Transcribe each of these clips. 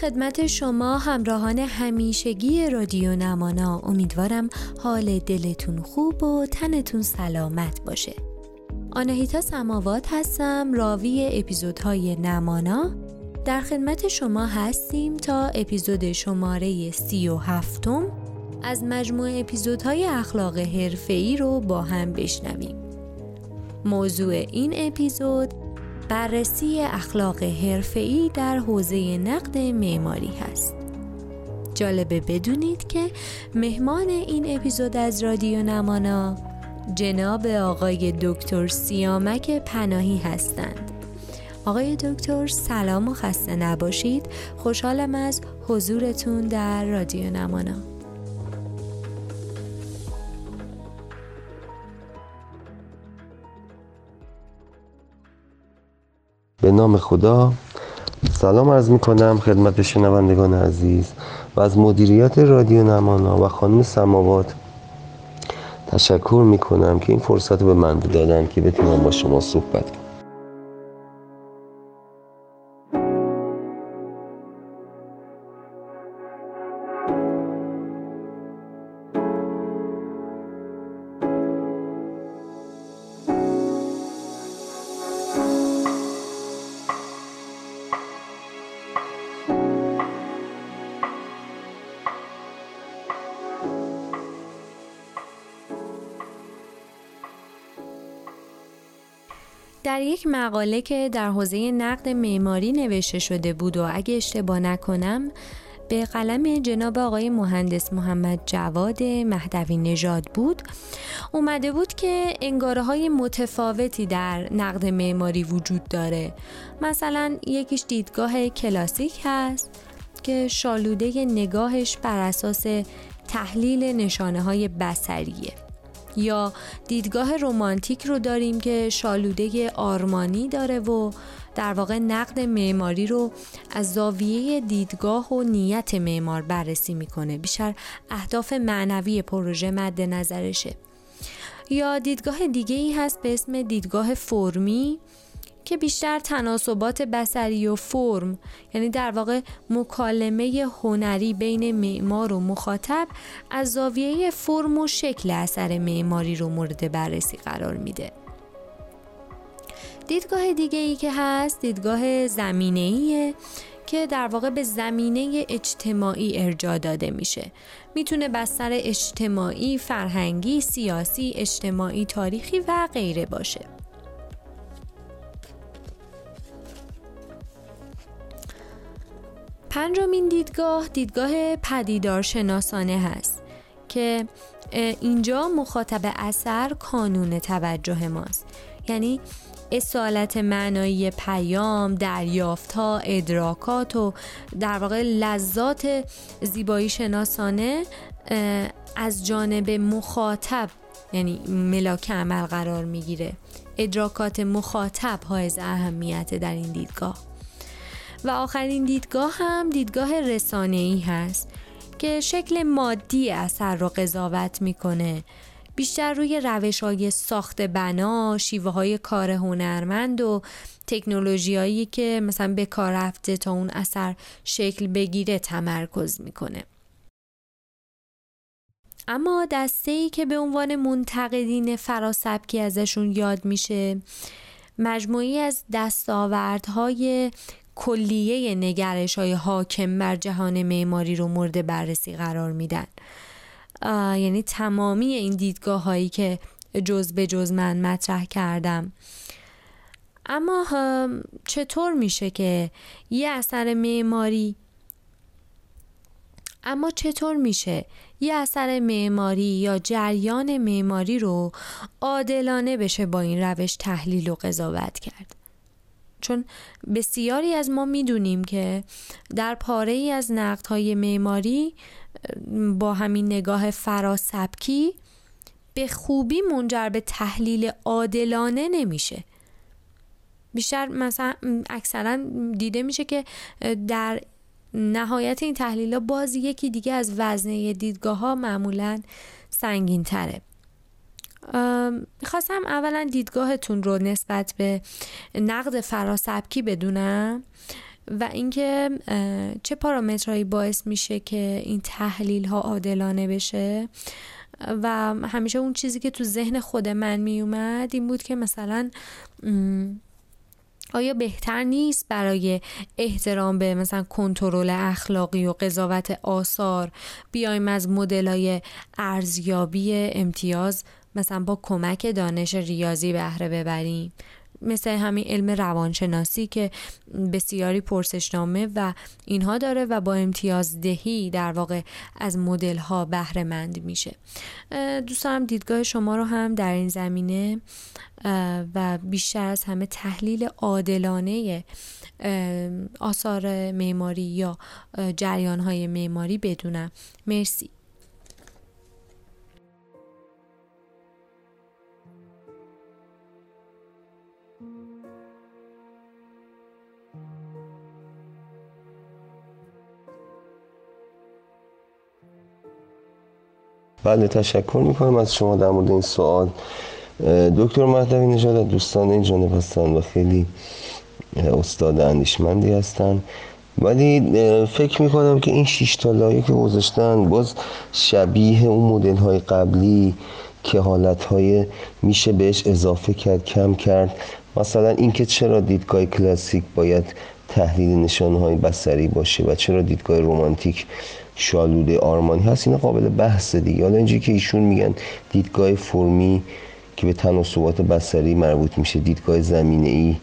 خدمت شما همراهان همیشگی رادیو نمانا. امیدوارم حال دلتون خوب و تنتون سلامت باشه. آنهیتا سماوات هستم راوی اپیزودهای نمانا. در خدمت شما هستیم تا اپیزود شماره سی و هفتم. از مجموع اپیزودهای اخلاق حرفه‌ای رو با هم بشنویم. موضوع این اپیزود بررسی اخلاق حرفه‌ای در حوزه نقد معماری هست. جالبه بدونید که مهمان این اپیزود از رادیو نمانا جناب آقای دکتر سیامک پناهی هستند. آقای دکتر سلام و خسته نباشید. خوشحالم از حضورتون در رادیو نمانا. به نام خدا. سلام عرض می کنم خدمت شنوندگان عزیز و از مدیریت رادیو نمانا و خانم سماوات تشکر می کنم که این فرصت رو به من دادن که بتونم با شما صحبت کنم. در یک مقاله که در حوزه نقد معماری نوشته شده بود و اگه اشتباه نکنم به قلم جناب آقای مهندس محمد جواد مهدوی نژاد بود. اومده بود که انگاره های متفاوتی در نقد معماری وجود داره. مثلا یکیش دیدگاه کلاسیک هست که شالوده نگاهش بر اساس تحلیل نشانه های بسریه یا دیدگاه رومانتیک رو داریم که شالوده آرمانی داره و در واقع نقد معماری رو از زاویه دیدگاه و نیت معمار بررسی می‌کنه. بیشتر اهداف معنوی پروژه مد نظرشه. یا دیدگاه دیگه ای هست به اسم دیدگاه فرمی. که بیشتر تناسبات بسری و فرم یعنی در واقع مکالمه هنری بین معمار و مخاطب از زاویه فرم و شکل اثر معماری رو مورد بررسی قرار میده. دیدگاه دیگه ای که هست دیدگاه زمینه ایه که در واقع به زمینه اجتماعی ارجا داده میشه. می‌تونه بستر اجتماعی، فرهنگی، سیاسی، اجتماعی، تاریخی و غیره باشه. پنجمین دیدگاه دیدگاه پدیدار شناسانه هست که اینجا مخاطب اثر کانون توجه ماست. یعنی اصالت معنایی پیام، دریافت ها، ادراکات و در واقع لذات زیبایی شناسانه از جانب مخاطب یعنی ملاک عمل قرار می‌گیره. ادراکات مخاطب های اهمیت در این دیدگاه. و آخرین دیدگاه هم دیدگاه رسانه ای هست که شکل مادی اثر رو قضاوت می‌کنه بیشتر روی روش های ساخت بنا، شیوه های کار هنرمند و تکنولوژی که مثلا به کار رفته تا اون اثر شکل بگیره تمرکز می‌کنه. اما دسته ای که به عنوان منتقدین فراسبکی ازشون یاد میشه مجموعی از دستاوردهای کلیه نگرش های حاکم بر جهان معماری رو مورد بررسی قرار میدن. یعنی تمامی این دیدگاه هایی که جز به جز من مطرح کردم. اما چطور میشه که یه اثر معماری اما چطور میشه یه اثر معماری یا جریان معماری رو عادلانه بشه با این روش تحلیل و قضاوت کرد؟ چون بسیاری از ما می‌دونیم که در پاره ای از های معماری با همین نگاه فراسبکی به خوبی منجر به تحلیل عادلانه نمیشه. بیشتر مثلا اکثرا دیده میشه که در نهایت این تحلیل ها باز یکی دیگه از وزنه دیدگاه ها معمولا سنگین تره خواستم اولا دیدگاهتون رو نسبت به نقد فراسبکی بدونم و اینکه چه پارامترهایی باعث میشه که این تحلیل ها عادلانه بشه. و همیشه اون چیزی که تو ذهن خود من میومد این بود که مثلا آیا بهتر نیست برای احترام به مثلا کنترل اخلاقی و قضاوت آثار بیایم از مدلای ارزیابی امتیاز مثلا با کمک دانش ریاضی بهره ببریم. مثل همین علم روانشناسی که بسیاری پرسشنامه و اینها داره و با امتیاز دهی در واقع از مدل ها بهره مند میشه. دوست دارم دیدگاه شما رو هم در این زمینه و بیشتر از همه تحلیل عادلانه آثار معماری یا جریان های معماری بدونم. مرسی. بله تشکر می‌کنم از شما در مورد این سوال. دکتر مهدوی نژاد دوستان این جانب هستن و خیلی استاد اندیشمندی هستن. ولی فکر می‌کنم که این شیش تا لایه که گذاشتن باز شبیه اون مدل های قبلی که حالت های میشه بهش اضافه کرد کم کرد. مثلا اینکه چرا دیدگاه کلاسیک باید تحلیل نشانه های بسری باشه و چرا دیدگاه رومانتیک شالوده آرمانی هست اینا قابل بحث دیگه. حالا اینجوری که ایشون میگن دیدگاه فرمی که به تناسبات بسری مربوط میشه دیدگاه زمینه ای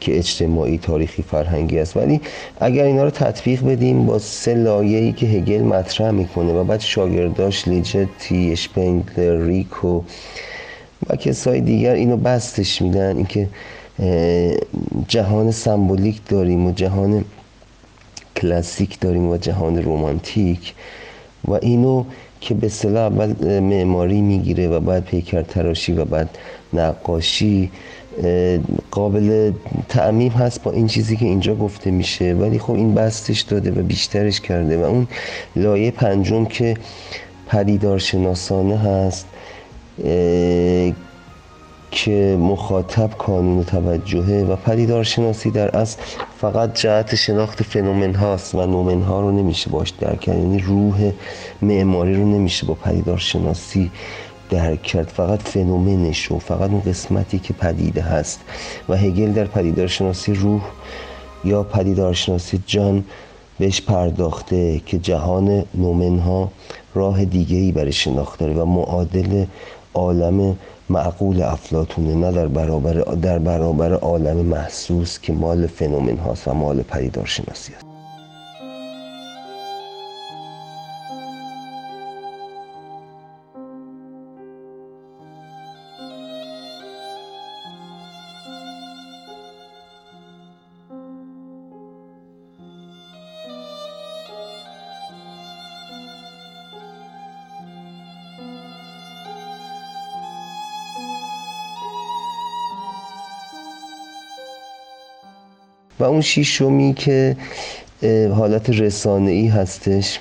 که اجتماعی تاریخی فرهنگی است. ولی اگر اینا رو تطبیق بدیم با سه لایه‌ای که هگل مطرح می‌کنه و بعد شاگرداش لیجتی اشپنگلر ریکو و کسای دیگر اینو بستش میدن اینکه جهان سمبولیک داریم و جهان کلاسیک داریم و جهان رومانتیک و اینو که به صلاح اول معماری می‌گیره و بعد پیکر تراشی و بعد نقاشی قابل تعمیم هست با این چیزی که اینجا گفته میشه ولی خب این بستش داده و بیشترش کرده و اون لایه پنجم که پدیدار شناسانه هست که مخاطب کانون توجهه و پدیدار شناسی در اصل فقط جهت شناخت فنومن هاست و نومن ها رو نمیشه باش درک کرد. یعنی روح معماری رو نمیشه با پدیدار شناسی درک کرد. فقط فنومنش و فقط اون قسمتی که پدیده هست. و هگل در پدیدار شناسی روح یا پدیدار شناسی جان بهش پرداخته که جهان نومن ها راه دیگه ای برای شناخت داره و معادل عالم معقول افلاتونه نه در برابر در برابر عالم محسوس که مال فنومن هاست و مال پدیدار شناسی است. و اون شیشمی که حالت رسانه ای هستش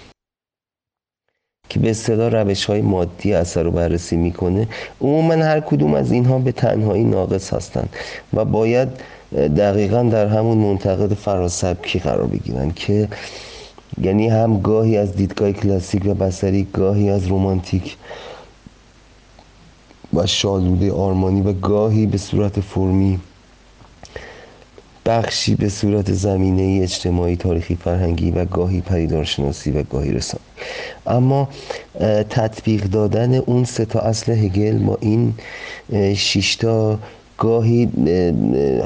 که به اصطلاح روش های مادی اثر رو بررسی می‌کنه عموما هر کدوم از اینها به تنهایی ناقص هستند و باید دقیقا در همون منتقد فراسبکی قرار بگیرن که یعنی هم گاهی از دیدگاه کلاسیک و بسری گاهی از رومانتیک و شالوده آرمانی و گاهی به صورت فرمی بخشی به صورت زمینه اجتماعی تاریخی فرهنگی و گاهی پدیدارشناسی و گاهی رسانه اما تطبیق دادن اون سه تا اصل هگل با این شیشتا گاهی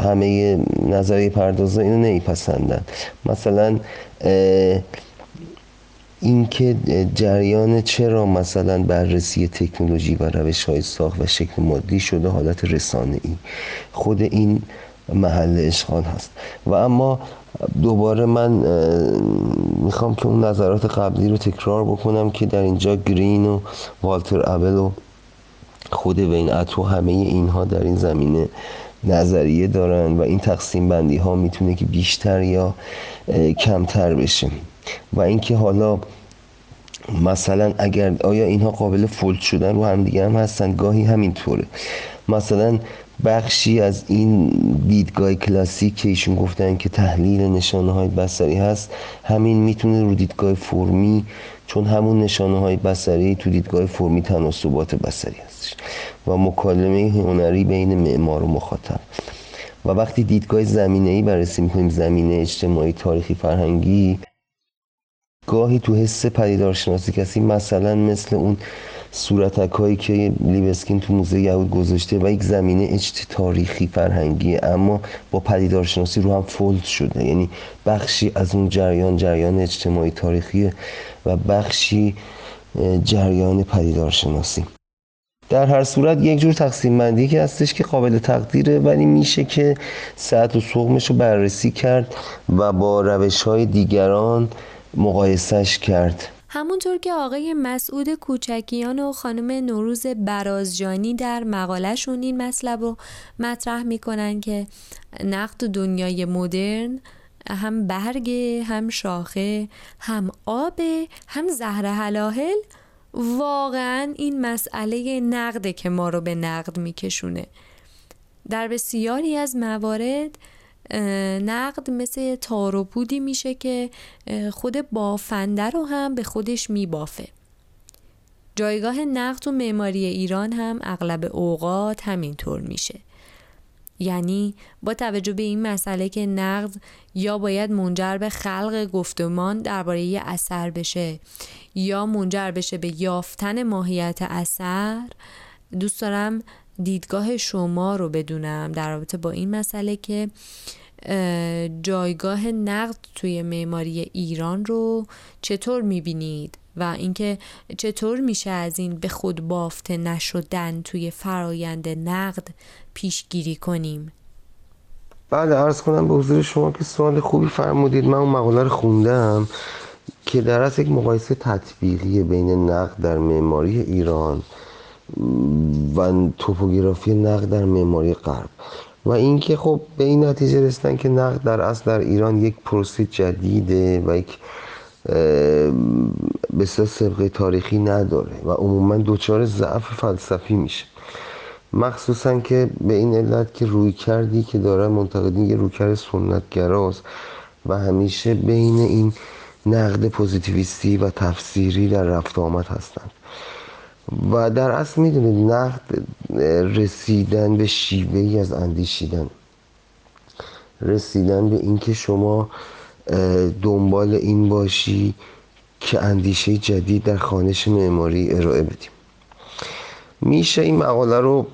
همه نظریه پردازا اینو نمیپسندن. مثلا اینکه جریان چرا مثلا بررسی تکنولوژی و روش های ساخت و شکل مادی شده حالت رسانه ای خود این محل اشغال هست. و اما دوباره من می‌خوام که اون نظرات قبلی رو تکرار بکنم که در اینجا گرین و والتر ابل و خود وین اتو همه اینها در این زمینه نظریه دارن و این تقسیم بندی ها می‌تونه که بیشتر یا کمتر بشه. و اینکه حالا مثلا اگر آیا اینها قابل فولد شدن رو هم دیگه هم هستن؟ گاهی همینطوره. مثلا بخشی از این دیدگاه کلاسیک که ایشون گفتن که تحلیل نشانه های بسری هست همین می‌تونه رو دیدگاه فرمی چون همون نشانه های بسری تو دیدگاه فرمی تناسبات بسری هستش و مکالمه هنری بین معمار و مخاطب. و وقتی دیدگاه زمینه ای بررسی می‌کنیم زمینه اجتماعی تاریخی فرهنگی گاهی تو حس پدیدارشناسی کسی مثلا مثل اون صورتک هایی که لیبسکین تو موزه یهود گذاشته و یک زمینه اجت تاریخی فرهنگی اما با پدیدارشناسی رو هم فولد شده. یعنی بخشی از اون جریان جریان اجتماعی تاریخی و بخشی جریان پدیدارشناسی. در هر صورت یک جور تقسیم بندی که هستش که قابل تقدیره ولی میشه که ساعت و سقمش رو بررسی کرد و با روش های دیگران مقایسش کرد. همونطور که آقای مسعود کوچکیان و خانم نوروز برازجانی در مقالهشون این مطلب رو مطرح می‌کنن که نقد دنیای مدرن هم برگ هم شاخه هم آب هم زهر حلاحل واقعا این مسئله نقده که ما رو به نقد میکشونه. در بسیاری از موارد نقد مثل تار و پودی میشه که خود بافنده رو هم به خودش میبافه. جایگاه نقد تو معماری ایران هم اغلب اوقات همینطور میشه. یعنی با توجه به این مسئله که نقد یا باید منجر به خلق گفتمان درباره اثر بشه یا منجر بشه به یافتن ماهیت اثر دوست دارم دیدگاه شما رو بدونم در رابطه با این مسئله که جایگاه نقد توی معماری ایران رو چطور می‌بینید؟ و اینکه چطور میشه از این به خود بافته نشدن توی فرایند نقد پیشگیری کنیم؟ بله ارز کنم به حضور شما که سوال خوبی فرمودید. من اون مقاله رو خوندم که در از یک مقایسه تطبیقی بین نقد در معماری ایران و توپوگرافی نقد در معماری غرب. و اینکه خب به این نتیجه رسیدن که نقد در اصل در ایران یک پروسه جدیده و یک بسیار سبقه تاریخی نداره و عموما دچار ضعف فلسفی میشه. مخصوصا که به این علت که روی کردی که داره منتقدین یه رویکرد سنتگراست و همیشه بین این نقد پوزیتیویستی و تفسیری در رفت آمد هستند و در اصل می‌دونید نقد رسیدن به شیوه ای از اندیشیدن. رسیدن به اینکه شما دنبال این باشی که اندیشه جدید در خانش معماری ارائه بدیم. میشه این مقاله رو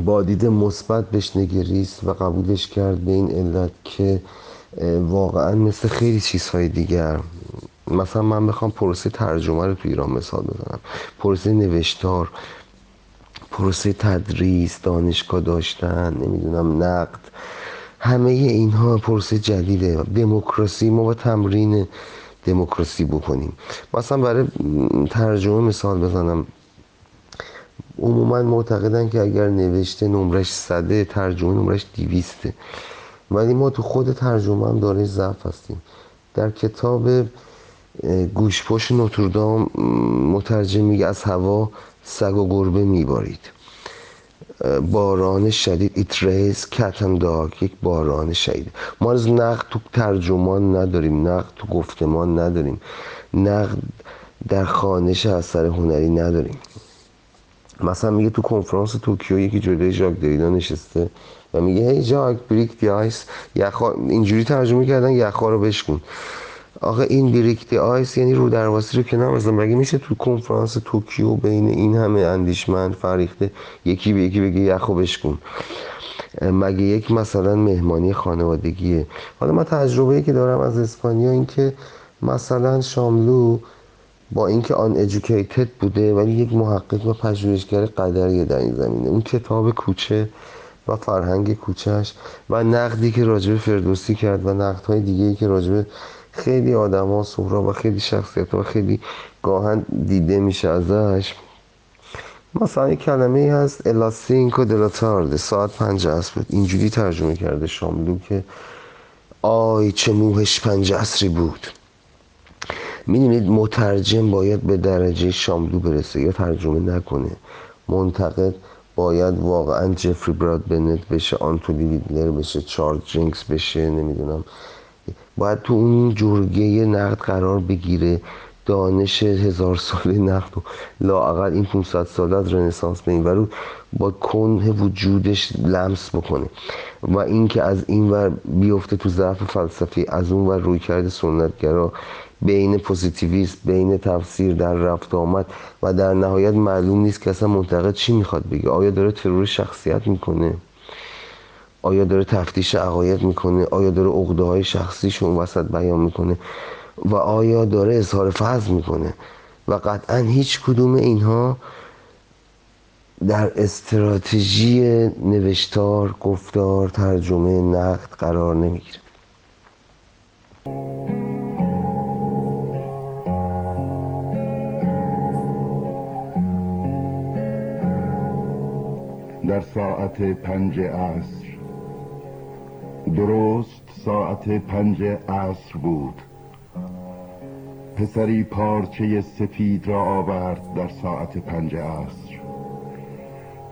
با دید مثبت بهش نگریست و قبولش کرد به این علت که واقعا مثل خیلی چیزهای دیگر مثلا من بخوام پروسه ترجمه رو تو ایران مثال بزنم. پروسه نوشتار پروسه تدریس دانشگاه داشتن نمی‌دونم نقد. همه اینها پروسه جدیده. دموکراسی ما با تمرین دموکراسی بکنیم. مثلا برای ترجمه مثال بزنم. عموما معتقدن که اگر نوشته نمرش صده ترجمه نمرش دیویسته ولی ما تو خود ترجمه هم داره ضعف هستیم. در کتاب گوژپشت نوتردام مترجم میگه از هوا سگ و گربه میبارید. باران شدید it rains cat and dog یک باران شدید. ما از نقد تو ترجمان نداریم نقد تو گفتمان نداریم. نقد در خوانش اثر هنری نداریم. مثلا میگه تو کنفرانس توکیو یکی جلوی ژاک دریدا نشسته و میگه هی ژاک break the ice یخ رو اینجوری ترجمه کردن یخ رو بشکن. آقا این break the ice یعنی رودرواسی رو کنار بزن مگه میشه تو کنفرانس توکیو بین این همه اندیشمند فرهیخته یکی به یکی بگه یخو بشکن؟ مگه یک مثلا مهمانی خانوادگیه؟ حالا من تجربه که دارم از اسپانیا این که مثلا شاملو با اینکه uneducated بوده ولی یک محقق و پژوهشگر قَدَریه در این زمینه. اون کتاب کوچه و فرهنگ کوچهش و نقدی که راجب فردوسی کرد و نقدهای دیگه که راجب خیلی آدم ها سهرا و خیلی شخصیت و خیلی گاهن دیده میشه ازش. مثلا یک کلمه ای هست الاسینکو دلاتارد ساعت پنج بود. اینجوری ترجمه کرده شاملو که آی چه موهش پنج عصری بود. می‌دونید مترجم باید به درجه شاملو برسه یا ترجمه نکنه. منتقد باید واقعا جفری برادبنت بشه آنتونی ویدلر بشه چارلز جنکس بشه نمی‌دونم. باید تو اون جرگه نقد قرار بگیره. دانش هزار ساله نقد و لااقل این 500 ساله از رنسانس به این ورو با کنه وجودش لمس بکنه. و اینکه از این ور بیفته تو ضعف فلسفی از اون ور رویکرد سنتگرا بین پوزیتیویست بین تفسیر در رفت‌آمد و در نهایت معلوم نیست که اصلا منتقد چی می‌خواد بگه. آیا داره ترور شخصیت می‌کنه؟ آیا داره تفتیش عقاید می‌کنه؟ آیا داره عقده های شخصیش اون وسط بیان می‌کنه؟ و آیا داره اظهار فضل می‌کنه؟ و قطعا هیچ کدوم اینها در استراتژی نوشتار گفتار ترجمه نقد قرار نمی‌گیره. در ساعت پنج عصر درست ساعت پنج عصر بود. پسری پارچه سفید را آورد در ساعت پنج عصر.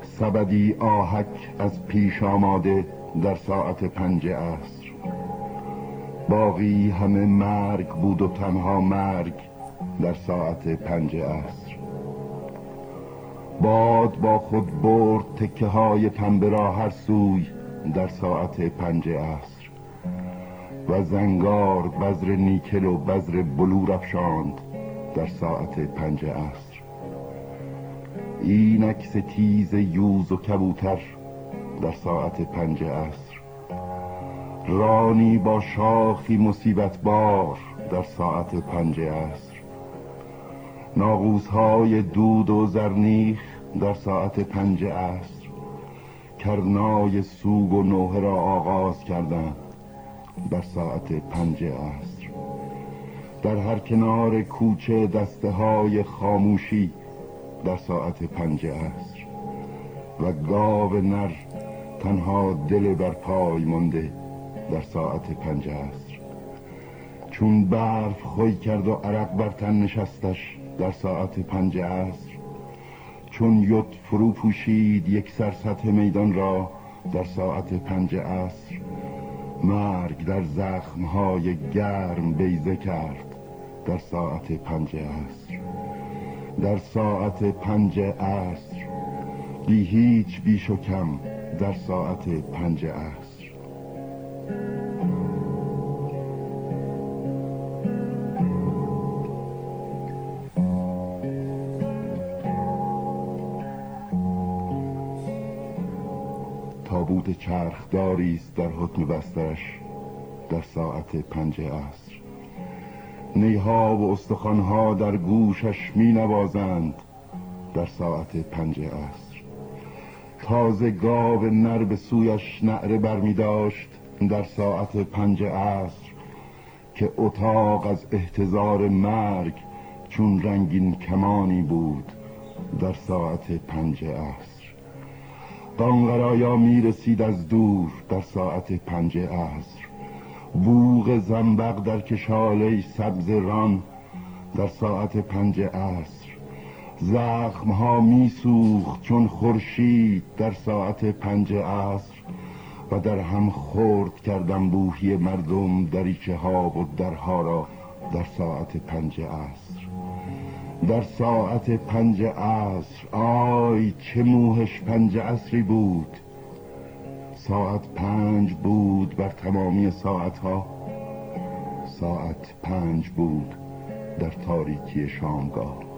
سبدی آهک از پیش آماده در ساعت پنج عصر. باقی همه مرگ بود و تنها مرگ در ساعت پنج عصر. باد با خود برد تکه های پنبه را هر سوی. در ساعت پنج عصر. و زنگار بذر نیکل و بذر بلور افشاند در ساعت پنج عصر. اینک ستیز یوز و کبوتر در ساعت پنج عصر. رانی با شاخی مصیبت بار در ساعت پنج عصر. ناغوس های دود و زرنیخ در ساعت پنج عصر. کرنای سوگ و نوه را آغاز کردند. در ساعت پنج عصر. در هر کنار کوچه دسته های خاموشی در ساعت پنج عصر. و گاو نر تنها دل بر پای مانده در ساعت پنج عصر. چون برف خوی کرد و عرق بر تن نشستش در ساعت پنج عصر. چون یوت فرو پوشید یک سر سطح میدان را در ساعت پنج عصر مرگ در زخمهای گرم بیزه کرد در ساعت پنج عصر. در ساعت پنج عصر بی هیچ بیش و کم در ساعت پنج عصر. چرخداری است در حکم بسترش در ساعت پنج عصر. نیها و استخوانها در گوشش می نوازند در ساعت پنج عصر. تازه گاو نر به سویش نعره برمی داشت در ساعت پنج عصر که اتاق از احتضار مرگ چون رنگین کمانی بود در ساعت پنج عصر. قانقرایا می رسید از دور در ساعت پنج عصر. بوغ زنبق در کشاله سبز ران در ساعت پنج عصر. زخم ها می سوخت چون خورشید در ساعت پنج عصر. و در هم خورد کردم بوهی مردم دریچه ها و درها را در ساعت پنج عصر. در ساعت پنج عصر آی چه موهش پنج عصری بود. ساعت پنج بود بر تمامی ساعتها. ساعت پنج بود در تاریکی شامگاه.